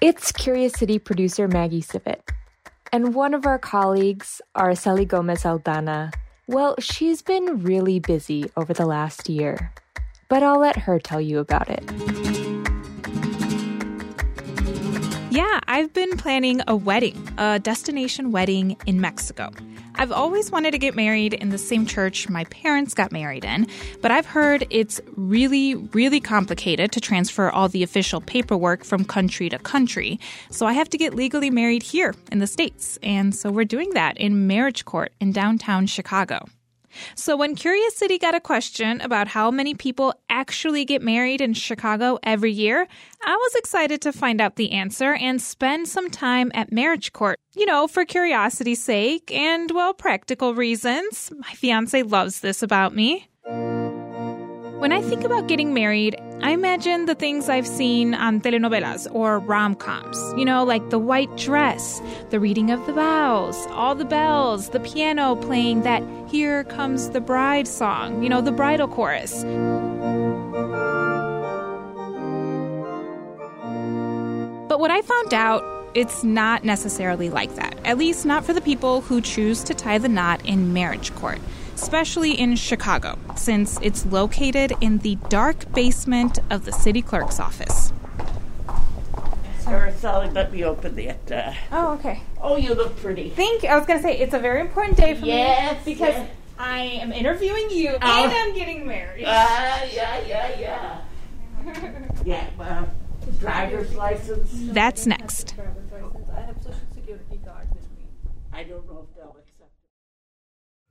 It's Curious City producer Maggie Sivit. And one of our colleagues, Araceli Gomez Aldana, well, she's been really busy over the last year. But I'll let her tell you about it. Yeah, I've been planning a wedding, a destination wedding in Mexico. I've always wanted to get married in the same church my parents got married in, but I've heard it's really, really complicated to transfer all the official paperwork from country to country. So I have to get legally married here in the States. And so we're doing that in marriage court in downtown Chicago. So, when Curious City got a question about how many people actually get married in Chicago every year, I was excited to find out the answer and spend some time at marriage court. You know, for curiosity's sake and, well, practical reasons. My fiance loves this about me. When I think about getting married, I imagine the things I've seen on telenovelas or rom coms. You know, like the white dress, the reading of the vows, all the bells, the piano playing that Here Comes the Bride song, you know, the bridal chorus. But what I found out, it's not necessarily like that, at least not for the people who choose to tie the knot in marriage court especially in Chicago, since it's located in the dark basement of the city clerk's office. Araceli, let me open that. Uh, oh, okay. Oh, you look pretty. Thank you. I was going to say, it's a very important day for yes, me because yes. I am interviewing you uh, and I'm getting married. Ah, uh, yeah, yeah, yeah. yeah, well, driver's license. That's next. I don't know if they'll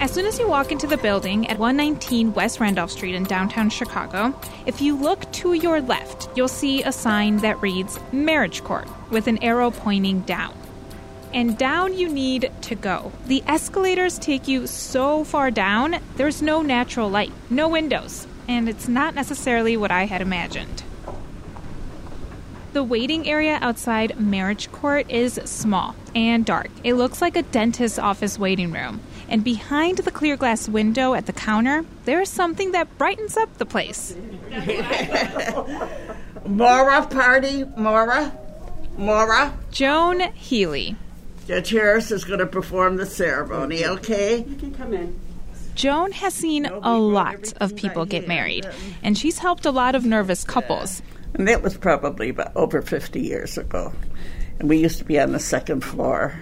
As soon as you walk into the building at 119 West Randolph Street in downtown Chicago, if you look to your left, you'll see a sign that reads Marriage Court with an arrow pointing down. And down you need to go. The escalators take you so far down, there's no natural light, no windows, and it's not necessarily what I had imagined. The waiting area outside Marriage Court is small and dark. It looks like a dentist's office waiting room. And behind the clear glass window at the counter, there is something that brightens up the place. Maura party, Maura, Maura. Joan Healy. Judge Harris is going to perform the ceremony, okay? You can come in. Joan has seen a lot of people get married, and she's helped a lot of nervous couples. And that was probably about over 50 years ago. And we used to be on the second floor.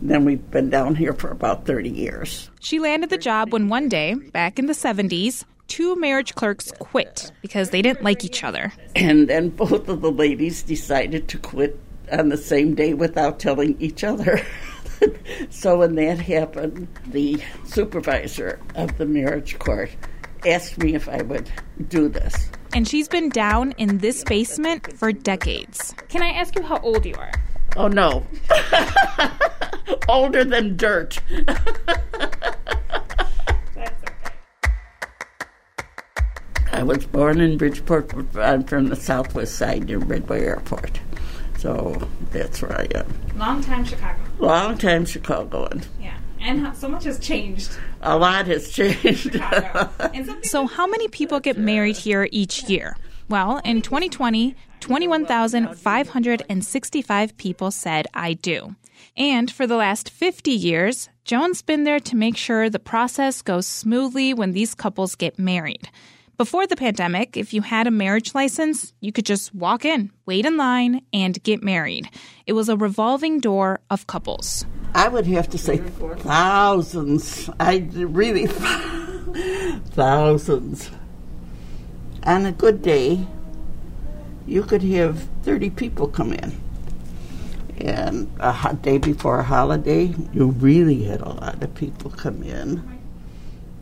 And then we've been down here for about 30 years. She landed the job when one day, back in the 70s, two marriage clerks quit because they didn't like each other. And then both of the ladies decided to quit on the same day without telling each other. so when that happened, the supervisor of the marriage court asked me if I would do this and she's been down in this basement for decades. Can I ask you how old you are? Oh, no. Older than dirt. That's okay. I was born in Bridgeport. I'm from the southwest side near Midway Airport. So that's where I am. Long time Chicago. Long time Chicagoan. Yeah. And so much has changed. A lot has changed. so, how many people get married here each year? Well, in 2020, 21,565 people said, I do. And for the last 50 years, Joan's been there to make sure the process goes smoothly when these couples get married. Before the pandemic, if you had a marriage license, you could just walk in, wait in line, and get married. It was a revolving door of couples. I would have to say thousands. I really thousands. On a good day, you could have 30 people come in. And a hot day before a holiday, you really had a lot of people come in.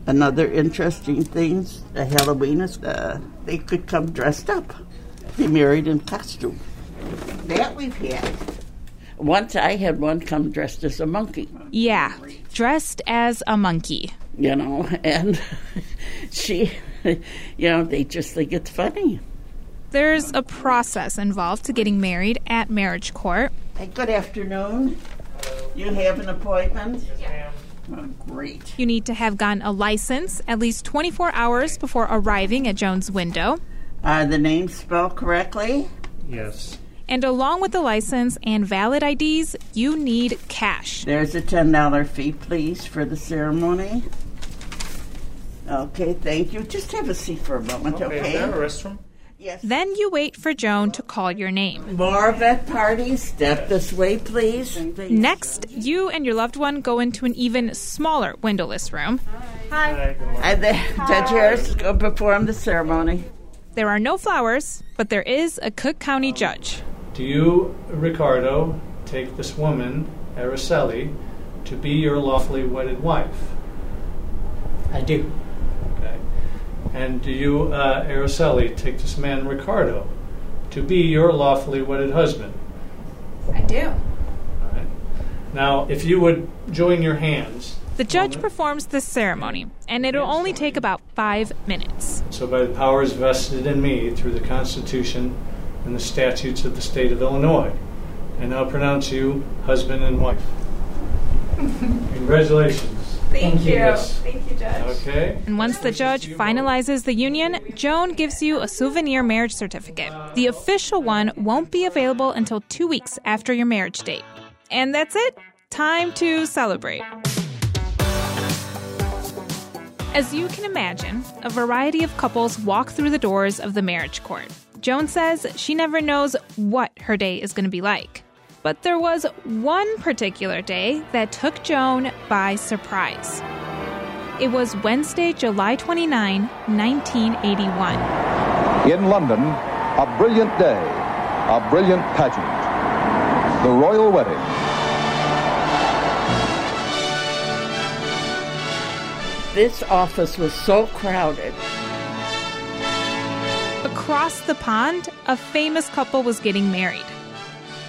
Another interesting thing, the Halloween is uh, they could come dressed up. be married in costume. That we've had. Once I had one come dressed as a monkey. Yeah, dressed as a monkey. You know, and she, you know, they just think it's funny. There's a process involved to getting married at marriage court. Hey, good afternoon. You have an appointment? Yeah. Oh, great. You need to have gotten a license at least 24 hours before arriving at Joan's window. Are the names spelled correctly? Yes. And along with the license and valid IDs, you need cash. There's a $10 fee, please, for the ceremony. Okay, thank you. Just have a seat for a moment, okay? Is there a restroom? Yes. Then you wait for Joan to call your name. More vet parties. Step this way, please. Next, you and your loved one go into an even smaller windowless room. Hi. And the Judge Harris is going to perform the ceremony. There are no flowers, but there is a Cook County judge. Do you, Ricardo, take this woman, Araceli, to be your lawfully wedded wife? I do. Okay. And do you, uh, Araceli, take this man, Ricardo, to be your lawfully wedded husband? I do. All right. Now, if you would join your hands. The judge performs this ceremony, and it'll only take about five minutes. So, by the powers vested in me through the Constitution and the statutes of the state of Illinois, And I now pronounce you husband and wife. Congratulations. Thank you. Yes. Thank you, Judge. Okay. And once the judge finalizes the union, Joan gives you a souvenir marriage certificate. The official one won't be available until two weeks after your marriage date. And that's it. Time to celebrate. As you can imagine, a variety of couples walk through the doors of the marriage court. Joan says she never knows what her day is going to be like. But there was one particular day that took Joan by surprise. It was Wednesday, July 29, 1981. In London, a brilliant day, a brilliant pageant. The royal wedding. This office was so crowded. Across the pond, a famous couple was getting married.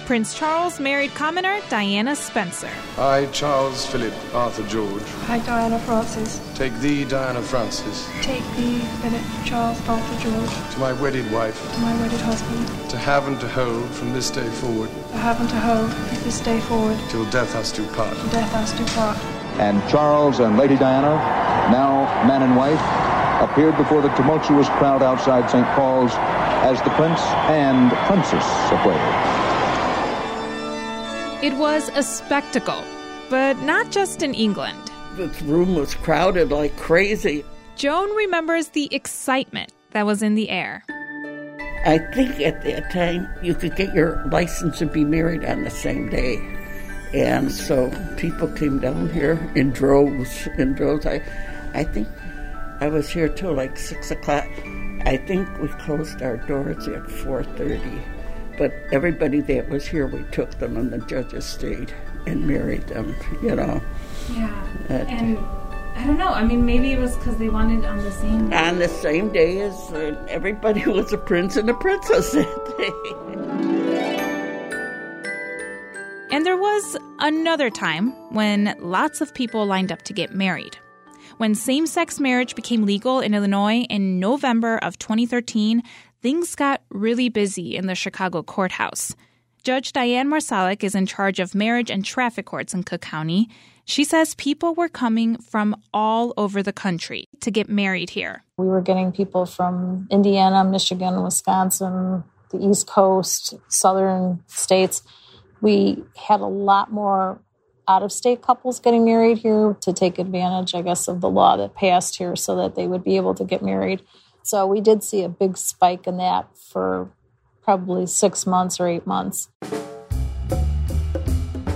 Prince Charles married commoner Diana Spencer. I, Charles Philip Arthur George, I, Diana Frances, take thee, Diana Frances, take thee, Philip Charles Arthur George, to my wedded wife, to my wedded husband, to have and to hold from this day forward, to have and to hold from this day forward, till death us do part. till death us do part. And Charles and Lady Diana, now man and wife, appeared before the tumultuous crowd outside St. Paul's as the Prince and Princess of Wales. It was a spectacle, but not just in England. This room was crowded like crazy. Joan remembers the excitement that was in the air. I think at that time you could get your license and be married on the same day. And so people came down here in droves, in droves. I, I think I was here till like six o'clock. I think we closed our doors at four thirty. But everybody that was here, we took them, and the judges stayed and married them. You know. Yeah. That- and I don't know. I mean, maybe it was because they wanted on the same. day. on the same day as uh, everybody was a prince and a princess that day. And there was another time when lots of people lined up to get married. When same sex marriage became legal in Illinois in November of 2013, things got really busy in the Chicago courthouse. Judge Diane Marsalic is in charge of marriage and traffic courts in Cook County. She says people were coming from all over the country to get married here. We were getting people from Indiana, Michigan, Wisconsin, the East Coast, southern states. We had a lot more out of state couples getting married here to take advantage, I guess, of the law that passed here so that they would be able to get married. So we did see a big spike in that for probably six months or eight months.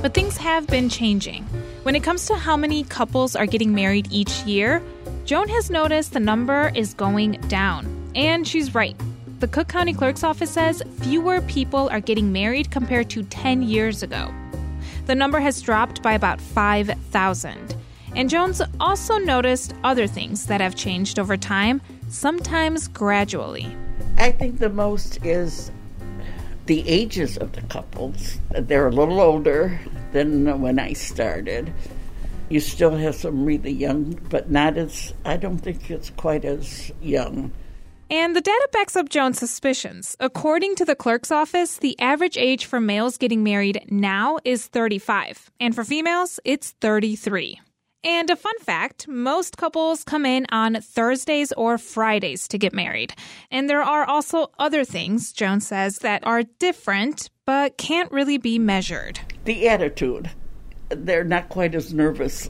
But things have been changing. When it comes to how many couples are getting married each year, Joan has noticed the number is going down. And she's right. The Cook County Clerk's Office says fewer people are getting married compared to 10 years ago. The number has dropped by about 5,000. And Joan's also noticed other things that have changed over time, sometimes gradually. I think the most is the ages of the couples. They're a little older than when I started. You still have some really young, but not as, I don't think it's quite as young. And the data backs up Joan's suspicions. According to the clerk's office, the average age for males getting married now is 35, and for females, it's 33. And a fun fact most couples come in on Thursdays or Fridays to get married. And there are also other things, Joan says, that are different but can't really be measured. The attitude. They're not quite as nervous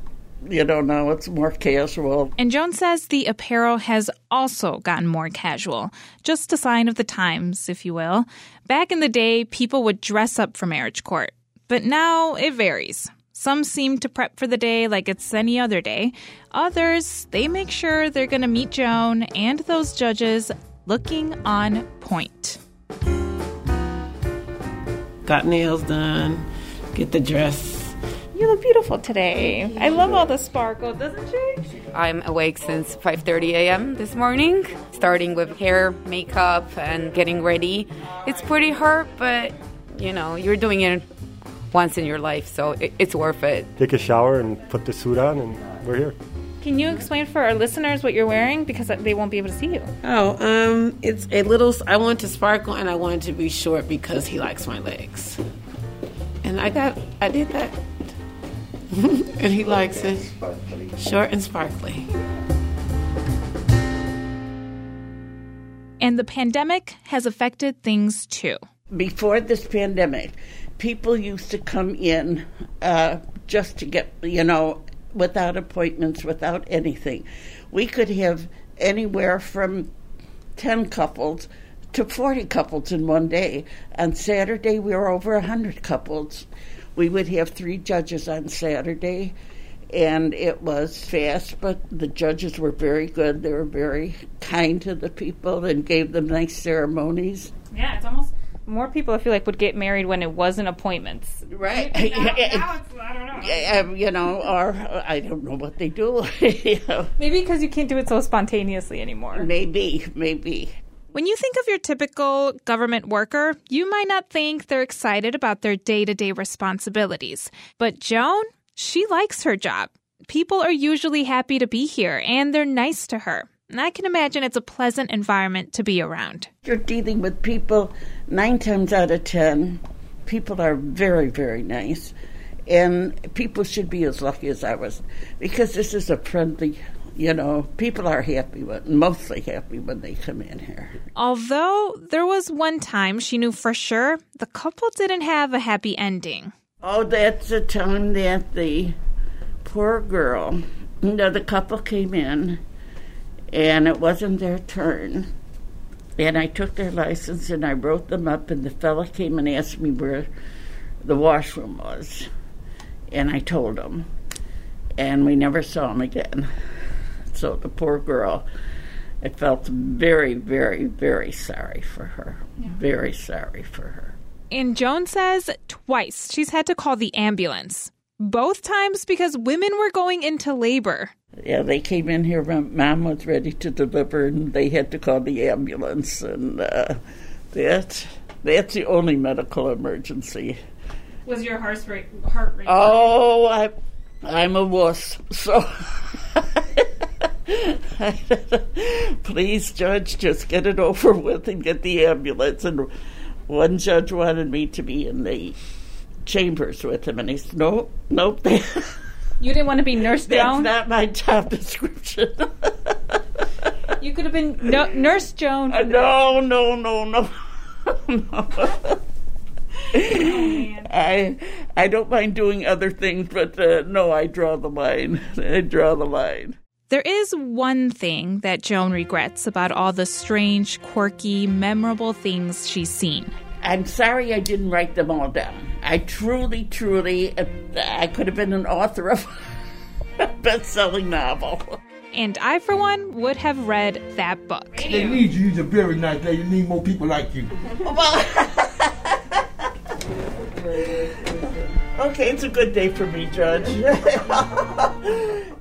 you don't know, now it's more casual. And Joan says the apparel has also gotten more casual, just a sign of the times, if you will. Back in the day, people would dress up for marriage court, but now it varies. Some seem to prep for the day like it's any other day. Others, they make sure they're going to meet Joan and those judges looking on point. Got nails done, get the dress you look beautiful today. I love all the sparkle, doesn't she? I'm awake since 5:30 a.m. this morning, starting with hair, makeup, and getting ready. It's pretty hard, but you know, you're doing it once in your life, so it, it's worth it. Take a shower and put the suit on, and we're here. Can you explain for our listeners what you're wearing because they won't be able to see you? Oh, um, it's a little. I want to sparkle and I wanted to be short because he likes my legs, and I got. I did that and he likes it short and sparkly. And the pandemic has affected things too. Before this pandemic, people used to come in uh, just to get, you know, without appointments, without anything. We could have anywhere from 10 couples to 40 couples in one day. On Saturday, we were over 100 couples. We would have three judges on Saturday, and it was fast, but the judges were very good. They were very kind to the people and gave them nice ceremonies. Yeah, it's almost more people I feel like would get married when it wasn't appointments. Right. Now, now I don't know. Yeah, um, you know, or I don't know what they do. you know. Maybe because you can't do it so spontaneously anymore. Maybe, maybe. When you think of your typical government worker, you might not think they're excited about their day to day responsibilities. But Joan, she likes her job. People are usually happy to be here and they're nice to her. And I can imagine it's a pleasant environment to be around. You're dealing with people nine times out of ten. People are very, very nice. And people should be as lucky as I was because this is a friendly you know, people are happy, but mostly happy when they come in here. Although there was one time she knew for sure the couple didn't have a happy ending. Oh, that's the time that the poor girl, you know, the couple came in and it wasn't their turn. And I took their license and I wrote them up, and the fella came and asked me where the washroom was. And I told him. And we never saw him again. So the poor girl, I felt very, very, very sorry for her. Yeah. Very sorry for her. And Joan says twice she's had to call the ambulance. Both times because women were going into labor. Yeah, they came in here. Mom was ready to deliver, and they had to call the ambulance. And uh, that that's the only medical emergency. Was your heart rate? Heart rate? Oh, I, I'm a wuss. So. Please, judge, just get it over with and get the ambulance. And one judge wanted me to be in the chambers with him, and he said, "Nope, nope." you didn't want to be nurse Joan. That's not my job description. you could have been no, Nurse Joan. Uh, no, no, no, no, no. Oh, I I don't mind doing other things, but uh, no, I draw the line. I draw the line. There is one thing that Joan regrets about all the strange, quirky, memorable things she's seen. I'm sorry I didn't write them all down. I truly, truly, I could have been an author of a best selling novel. And I, for one, would have read that book. They need you. You're very nice lady. need more people like you. okay, it's a good day for me, Judge.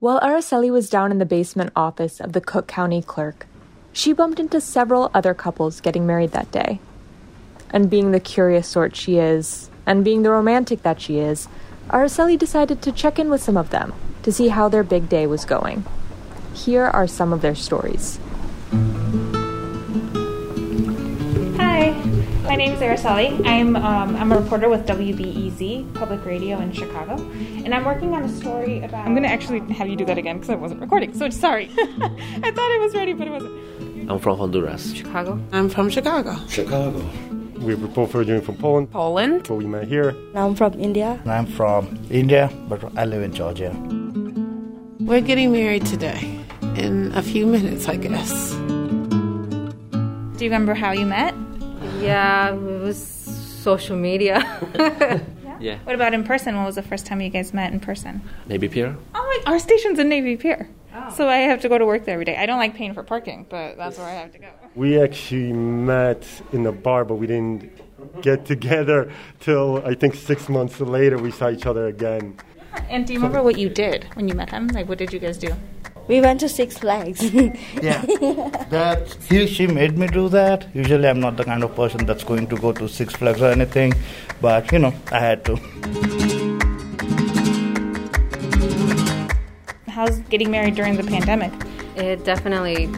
While Araceli was down in the basement office of the Cook County clerk, she bumped into several other couples getting married that day. And being the curious sort she is, and being the romantic that she is, Araceli decided to check in with some of them to see how their big day was going. Here are some of their stories. Hi, my name is Araceli. I'm um, I'm a reporter with WBEZ Public Radio in Chicago, and I'm working on a story about. I'm going to actually have you do that again because I wasn't recording. So sorry. I thought it was ready, but it wasn't. I'm from Honduras. Chicago. I'm from Chicago. Chicago. We were both originally from Poland. Poland. But we met here. Now I'm from India. I'm from India, but I live in Georgia. We're getting married today. In a few minutes, I guess. Do you remember how you met? Yeah, it was social media. Yeah. What about in person? When was the first time you guys met in person? Navy Pier. Oh, my, our station's in Navy Pier. Oh. So I have to go to work there every day. I don't like paying for parking, but that's where I have to go. We actually met in the bar, but we didn't get together till I think six months later we saw each other again. And do you remember what you did when you met him? Like, what did you guys do? We went to Six Flags. Yeah. that he, she made me do that. Usually, I'm not the kind of person that's going to go to Six Flags or anything, but you know, I had to. How's getting married during the pandemic? It definitely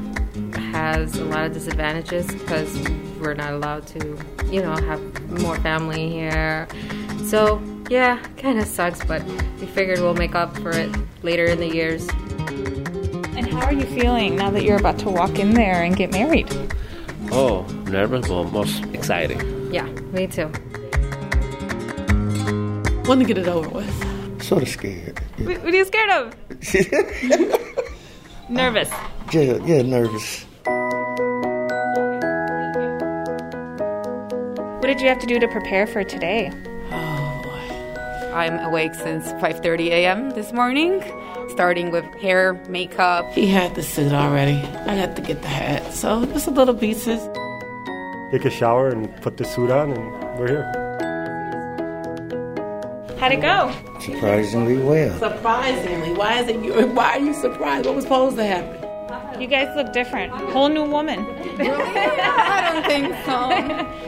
has a lot of disadvantages because we're not allowed to, you know, have more family here. So, yeah, kind of sucks, but we figured we'll make up for it later in the years. And how are you feeling now that you're about to walk in there and get married? Oh, nervous, but most exciting. Yeah, me too. Want to get it over with. Sort of scared. What, what are you scared of? Nervous. Yeah, yeah, nervous. What did you have to do to prepare for today? I'm awake since 5:30 a.m. this morning, starting with hair, makeup. He had the suit already. I had to get the hat. So just a little pieces. Take a shower and put the suit on, and we're here. How'd it go? Surprisingly well. Surprisingly, why is it you? Why are you surprised? What was supposed to happen? You guys look different. Whole new woman. I don't think so.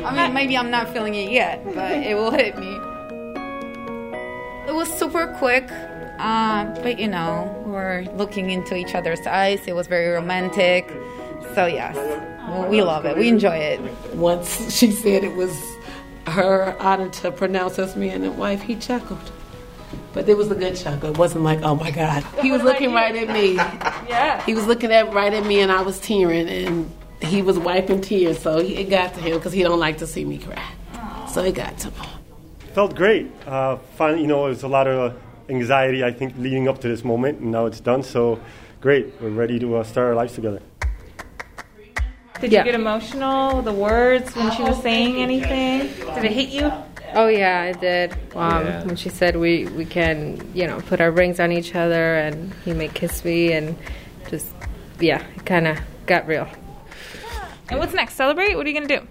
I mean, maybe I'm not feeling it yet, but it will hit me. It was super quick, uh, but you know, we're looking into each other's eyes. It was very romantic. So, yes, we love it. We enjoy it. Once she said it was her honor to pronounce us man and wife, he chuckled. But it was a good chuckle. It wasn't like, oh my God. He was looking right at me. Yeah. He was looking at right at me, and I was tearing, and he was wiping tears. So he, it got to him because he don't like to see me cry. So it got to him. Felt great. Uh, finally, you know, it was a lot of anxiety, I think, leading up to this moment, and now it's done. So great. We're ready to uh, start our lives together. Did you get emotional? The words when she was saying anything? Did it hit you? Oh yeah, I did. Um, Yeah. When she said we we can, you know, put our rings on each other, and he may kiss me, and just yeah, it kind of got real. And what's next? Celebrate? What are you gonna do?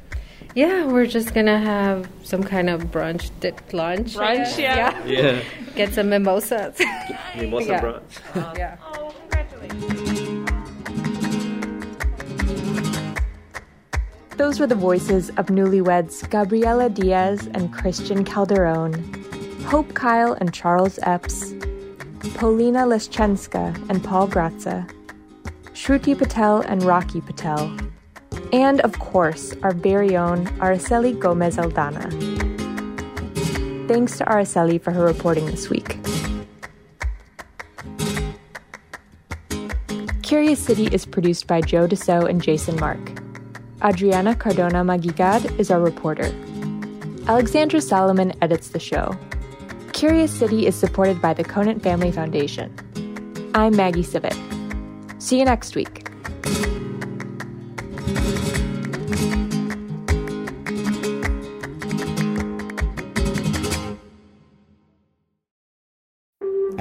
Yeah, we're just gonna have some kind of brunch, dipped lunch. Brunch, guess. yeah. Yeah. Get some mimosas. Mimosa Yeah. brunch. yeah. Oh, congratulations. Those were the voices of newlyweds Gabriela Diaz and Christian Calderon, Hope Kyle and Charles Epps, Polina Leschenska and Paul Gratza, Shruti Patel and Rocky Patel, and of course, our very own Araceli Gomez Aldana. Thanks to Araceli for her reporting this week. Curious City is produced by Joe DeCeault and Jason Marck. Adriana Cardona Maguigad is our reporter. Alexandra Salomon edits the show. Curious City is supported by the Conant Family Foundation. I'm Maggie Sivit. See you next week.